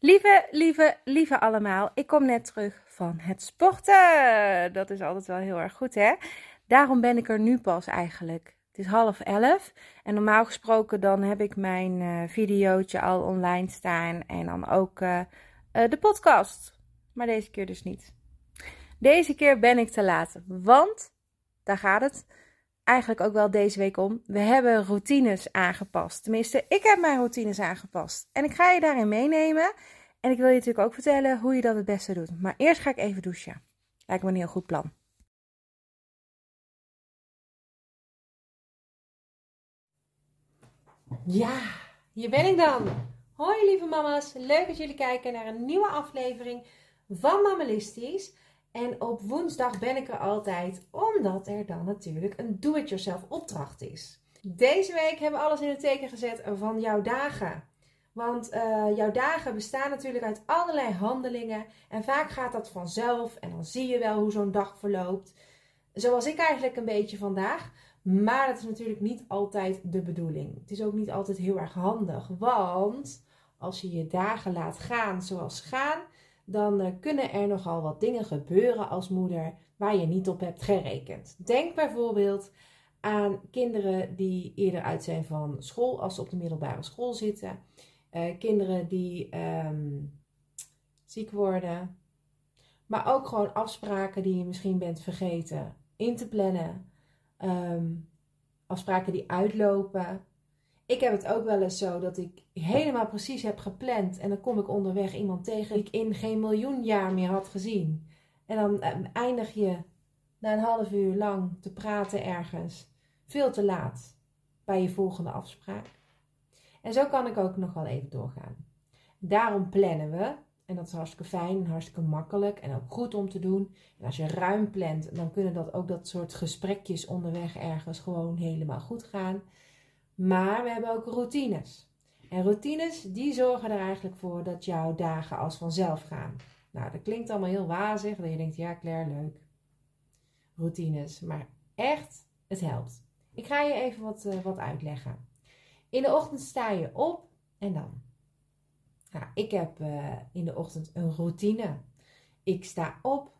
Lieve, lieve, lieve allemaal. Ik kom net terug van het sporten. Dat is altijd wel heel erg goed, hè? Daarom ben ik er nu pas eigenlijk. Het is half elf. En normaal gesproken dan heb ik mijn uh, videootje al online staan. En dan ook uh, uh, de podcast. Maar deze keer dus niet. Deze keer ben ik te laat. Want, daar gaat het eigenlijk ook wel deze week om. We hebben routines aangepast. Tenminste, ik heb mijn routines aangepast. En ik ga je daarin meenemen. En ik wil je natuurlijk ook vertellen hoe je dat het beste doet. Maar eerst ga ik even douchen. Lijkt me een heel goed plan. Ja, hier ben ik dan. Hoi lieve mama's, leuk dat jullie kijken naar een nieuwe aflevering van Mammalistisch. En op woensdag ben ik er altijd, omdat er dan natuurlijk een do-it-yourself opdracht is. Deze week hebben we alles in het teken gezet van jouw dagen. Want uh, jouw dagen bestaan natuurlijk uit allerlei handelingen. En vaak gaat dat vanzelf. En dan zie je wel hoe zo'n dag verloopt. Zoals ik eigenlijk een beetje vandaag. Maar dat is natuurlijk niet altijd de bedoeling. Het is ook niet altijd heel erg handig. Want als je je dagen laat gaan zoals gaan, dan uh, kunnen er nogal wat dingen gebeuren als moeder waar je niet op hebt gerekend. Denk bijvoorbeeld aan kinderen die eerder uit zijn van school als ze op de middelbare school zitten. Uh, kinderen die um, ziek worden. Maar ook gewoon afspraken die je misschien bent vergeten in te plannen. Um, afspraken die uitlopen. Ik heb het ook wel eens zo dat ik helemaal precies heb gepland. En dan kom ik onderweg iemand tegen die ik in geen miljoen jaar meer had gezien. En dan uh, eindig je na een half uur lang te praten ergens. Veel te laat bij je volgende afspraak. En zo kan ik ook nog wel even doorgaan. Daarom plannen we. En dat is hartstikke fijn hartstikke makkelijk en ook goed om te doen. En als je ruim plant, dan kunnen dat ook dat soort gesprekjes onderweg ergens gewoon helemaal goed gaan. Maar we hebben ook routines. En routines, die zorgen er eigenlijk voor dat jouw dagen als vanzelf gaan. Nou, dat klinkt allemaal heel wazig. Dat je denkt, ja Claire, leuk. Routines. Maar echt, het helpt. Ik ga je even wat, uh, wat uitleggen. In de ochtend sta je op en dan. Nou, ik heb uh, in de ochtend een routine. Ik sta op,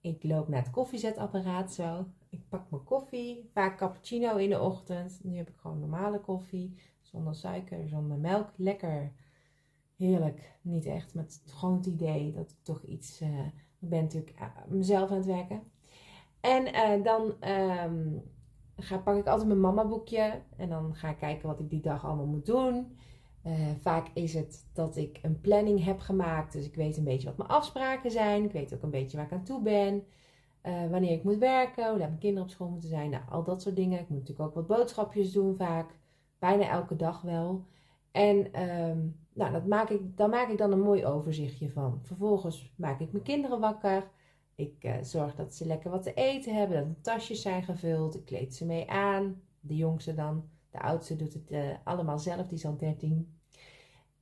ik loop naar het koffiezetapparaat zo. Ik pak mijn koffie, vaak cappuccino in de ochtend. Nu heb ik gewoon normale koffie, zonder suiker, zonder melk. Lekker, heerlijk. Niet echt, met gewoon het idee dat ik toch iets... Uh, ik ben natuurlijk mezelf aan het werken. En uh, dan um, ga, pak ik altijd mijn mama boekje en dan ga ik kijken wat ik die dag allemaal moet doen. Vaak is het dat ik een planning heb gemaakt, dus ik weet een beetje wat mijn afspraken zijn. Ik weet ook een beetje waar ik aan toe ben. Uh, wanneer ik moet werken, hoe laat mijn kinderen op school moeten zijn. Nou, al dat soort dingen. Ik moet natuurlijk ook wat boodschapjes doen vaak. Bijna elke dag wel. En um, nou, dat maak ik, daar maak ik dan een mooi overzichtje van. Vervolgens maak ik mijn kinderen wakker. Ik uh, zorg dat ze lekker wat te eten hebben, dat hun tasjes zijn gevuld. Ik kleed ze mee aan. De jongste dan. De oudste doet het uh, allemaal zelf, die is al 13.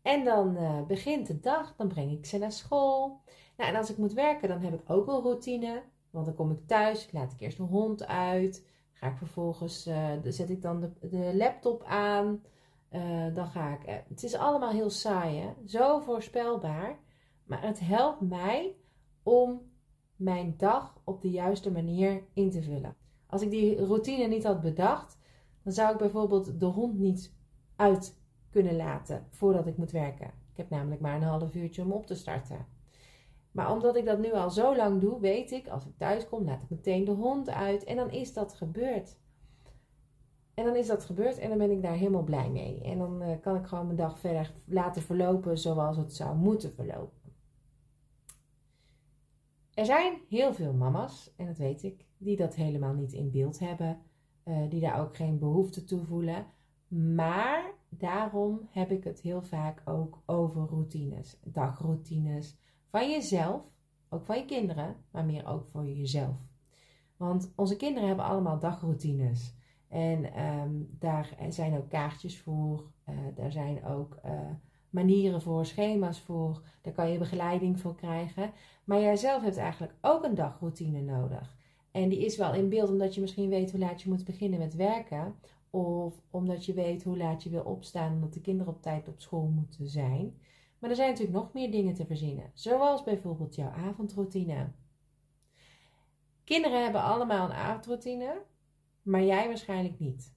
En dan begint de dag, dan breng ik ze naar school. Nou, en als ik moet werken, dan heb ik ook een routine. Want dan kom ik thuis, laat ik eerst de hond uit. Ga ik vervolgens, dan zet ik dan de, de laptop aan. dan ga ik, het is allemaal heel saai, hè? zo voorspelbaar. Maar het helpt mij om mijn dag op de juiste manier in te vullen. Als ik die routine niet had bedacht, dan zou ik bijvoorbeeld de hond niet uit kunnen laten voordat ik moet werken. Ik heb namelijk maar een half uurtje om op te starten. Maar omdat ik dat nu al zo lang doe, weet ik, als ik thuis kom, laat ik meteen de hond uit en dan is dat gebeurd. En dan is dat gebeurd en dan ben ik daar helemaal blij mee. En dan uh, kan ik gewoon mijn dag verder laten verlopen zoals het zou moeten verlopen. Er zijn heel veel mama's, en dat weet ik, die dat helemaal niet in beeld hebben, uh, die daar ook geen behoefte toe voelen. Maar daarom heb ik het heel vaak ook over routines, dagroutines van jezelf, ook van je kinderen, maar meer ook voor jezelf. Want onze kinderen hebben allemaal dagroutines. En um, daar zijn ook kaartjes voor, uh, daar zijn ook uh, manieren voor, schema's voor. Daar kan je begeleiding voor krijgen. Maar jij zelf hebt eigenlijk ook een dagroutine nodig. En die is wel in beeld omdat je misschien weet hoe laat je moet beginnen met werken. Of omdat je weet hoe laat je wil opstaan omdat de kinderen op tijd op school moeten zijn. Maar er zijn natuurlijk nog meer dingen te verzinnen, zoals bijvoorbeeld jouw avondroutine. Kinderen hebben allemaal een avondroutine, maar jij waarschijnlijk niet.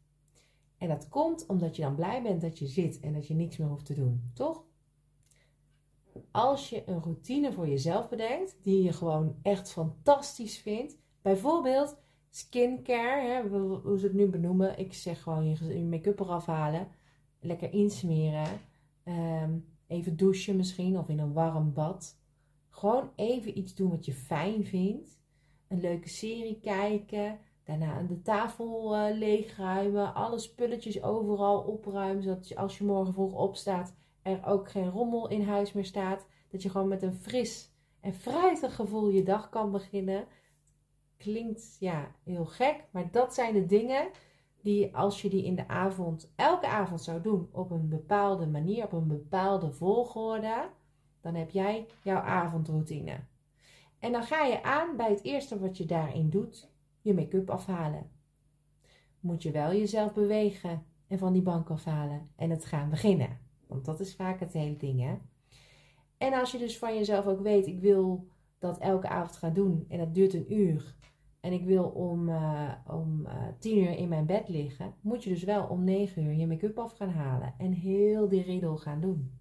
En dat komt omdat je dan blij bent dat je zit en dat je niks meer hoeft te doen, toch? Als je een routine voor jezelf bedenkt, die je gewoon echt fantastisch vindt, bijvoorbeeld skincare, hè, hoe ze het nu benoemen, ik zeg gewoon je make-up eraf halen, lekker insmeren, ehm, even douchen misschien of in een warm bad. Gewoon even iets doen wat je fijn vindt. Een leuke serie kijken, daarna de tafel uh, leegruimen, alle spulletjes overal opruimen, zodat je, als je morgen vroeg opstaat er ook geen rommel in huis meer staat. Dat je gewoon met een fris en fruitig gevoel je dag kan beginnen. Klinkt ja heel gek, maar dat zijn de dingen die als je die in de avond, elke avond zou doen op een bepaalde manier, op een bepaalde volgorde, dan heb jij jouw avondroutine. En dan ga je aan bij het eerste wat je daarin doet, je make-up afhalen. Moet je wel jezelf bewegen en van die bank afhalen en het gaan beginnen. Want dat is vaak het hele ding, hè. En als je dus van jezelf ook weet, ik wil dat elke avond gaan doen en dat duurt een uur. En ik wil om, uh, om uh, tien uur in mijn bed liggen, moet je dus wel om negen uur je make-up af gaan halen en heel die riddle gaan doen.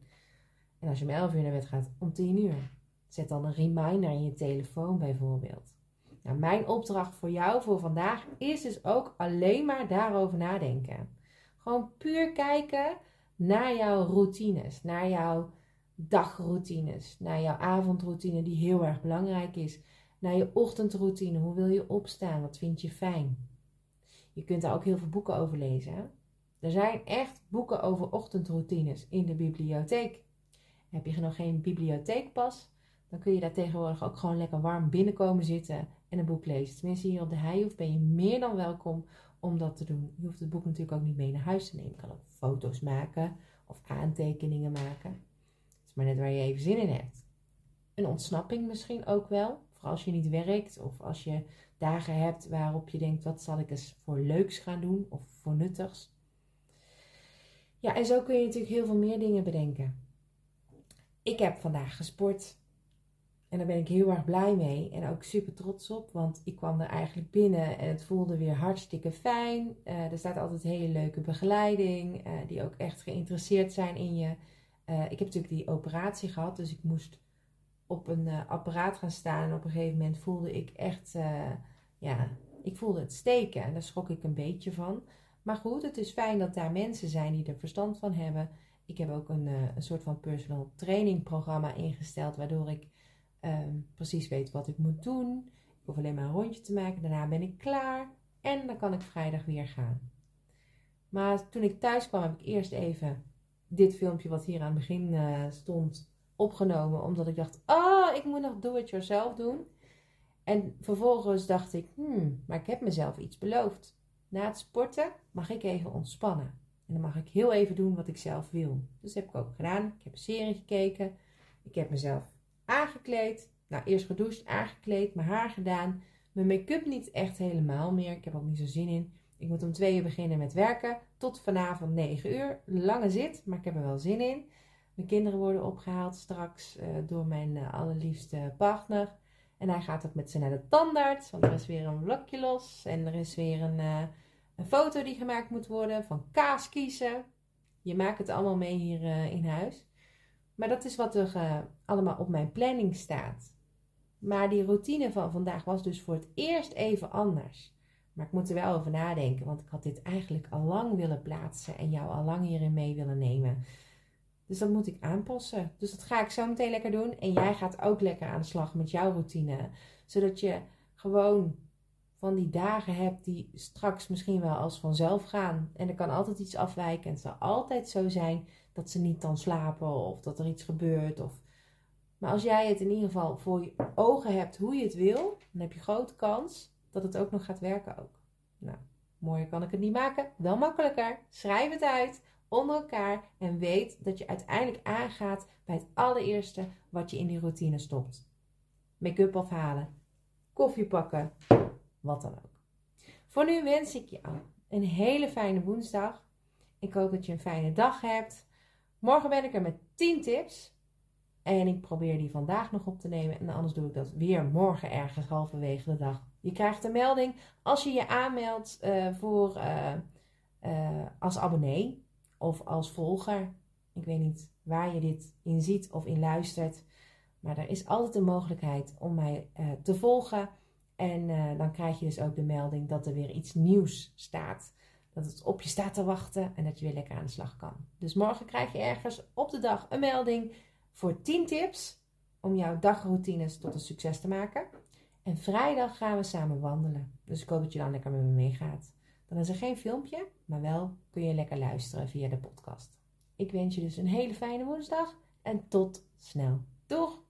En als je om elf uur naar bed gaat, om tien uur. Zet dan een reminder in je telefoon bijvoorbeeld. Nou, mijn opdracht voor jou voor vandaag is dus ook alleen maar daarover nadenken. Gewoon puur kijken naar jouw routines, naar jouw dagroutines, naar jouw avondroutine die heel erg belangrijk is, naar je ochtendroutine, hoe wil je opstaan, wat vind je fijn. Je kunt daar ook heel veel boeken over lezen. Hè? Er zijn echt boeken over ochtendroutines in de bibliotheek. Heb je nog geen bibliotheekpas, dan kun je daar tegenwoordig ook gewoon lekker warm binnenkomen zitten en een boek lezen. Tenminste, hier op de Heihoef ben je meer dan welkom om dat te doen. Je hoeft het boek natuurlijk ook niet mee naar huis te nemen. Je kan ook foto's maken of aantekeningen maken. Het is maar net waar je even zin in hebt. Een ontsnapping misschien ook wel. Vooral als je niet werkt of als je dagen hebt waarop je denkt: wat zal ik eens voor leuks gaan doen of voor nuttigs. Ja, en zo kun je natuurlijk heel veel meer dingen bedenken. Ik heb vandaag gesport. En daar ben ik heel erg blij mee en ook super trots op, want ik kwam er eigenlijk binnen en het voelde weer hartstikke fijn. Uh, er staat altijd hele leuke begeleiding, uh, die ook echt geïnteresseerd zijn in je. Uh, ik heb natuurlijk die operatie gehad, dus ik moest op een apparaat gaan staan. En op een gegeven moment voelde ik echt, ja, ik voelde het steken en daar schrok ik een beetje van. Maar goed, het is fijn dat daar mensen zijn die er verstand van hebben. Ik heb ook een, een soort van personal training programma ingesteld, waardoor ik um, precies weet wat ik moet doen. Ik hoef alleen maar een rondje te maken. Daarna ben ik klaar. En dan kan ik vrijdag weer gaan. Maar toen ik thuis kwam, heb ik eerst even dit filmpje wat hier aan het begin stond opgenomen. Omdat ik dacht, oh, ik moet nog do-it-yourself doen. En vervolgens dacht ik, hmm, maar ik heb mezelf iets beloofd. Na het sporten mag ik even ontspannen. En dan mag ik heel even doen wat ik zelf wil. Dus dat heb ik ook gedaan. Ik heb een serie gekeken. Ik heb mezelf aangekleed. Nou, eerst gedoucht, aangekleed, mijn haar gedaan. Mijn make-up niet echt helemaal meer. Ik heb ook niet zo zin in. Ik moet om twee uur beginnen met werken. Tot vanavond 9 uur. Lange zit, maar ik heb er wel zin in. Mijn kinderen worden opgehaald straks uh, door mijn uh, allerliefste partner. En hij gaat ook met ze naar de tandarts. Want er is weer een vlokje los. En er is weer een, uh, een foto die gemaakt moet worden van kaas kiezen. Je maakt het allemaal mee hier in huis. Maar dat is wat er allemaal op mijn planning staat. Maar die routine van vandaag was dus voor het eerst even anders. Maar ik moet er wel over nadenken, want ik had dit eigenlijk al lang willen plaatsen en jou al lang hierin mee willen nemen. Dus dat moet ik aanpassen. Dus dat ga ik zo meteen lekker doen. En jij gaat ook lekker aan de slag met jouw routine. Zodat je gewoon van die dagen hebt die straks misschien wel als vanzelf gaan. En er kan altijd iets afwijken. En het zal altijd zo zijn dat ze niet dan slapen of dat er iets gebeurt. Of... Maar als jij het in ieder geval voor je ogen hebt hoe je het wil, dan heb je grote kans dat het ook nog gaat werken ook. Nou, mooier kan ik het niet maken. Wel makkelijker. Schrijf het uit onder elkaar en weet dat je uiteindelijk aangaat bij het allereerste wat je in die routine stopt. Make-up afhalen, koffie pakken, wat dan ook. Voor nu wens ik je een hele fijne woensdag. Ik hoop dat je een fijne dag hebt. Morgen ben ik er met 10 tips En ik probeer die vandaag nog op te nemen. En anders doe ik dat weer morgen ergens halverwege de dag. Je krijgt een melding als je je aanmeldt uh, voor, uh, uh, als abonnee of als volger. Ik weet niet waar je dit in ziet of in luistert. Maar er is altijd een mogelijkheid om mij te volgen. En dan krijg je dus ook de melding dat er weer iets nieuws staat. Dat het op je staat te wachten en dat je weer lekker aan de slag kan. Dus morgen krijg je ergens op de dag een melding voor 10 tips om jouw dagroutines tot een succes te maken. En vrijdag gaan we samen wandelen. Dus ik hoop dat je dan lekker met me meegaat. Dan is er geen filmpje, maar wel kun je lekker luisteren via de podcast. Ik wens je dus een hele fijne woensdag en tot snel. Doeg!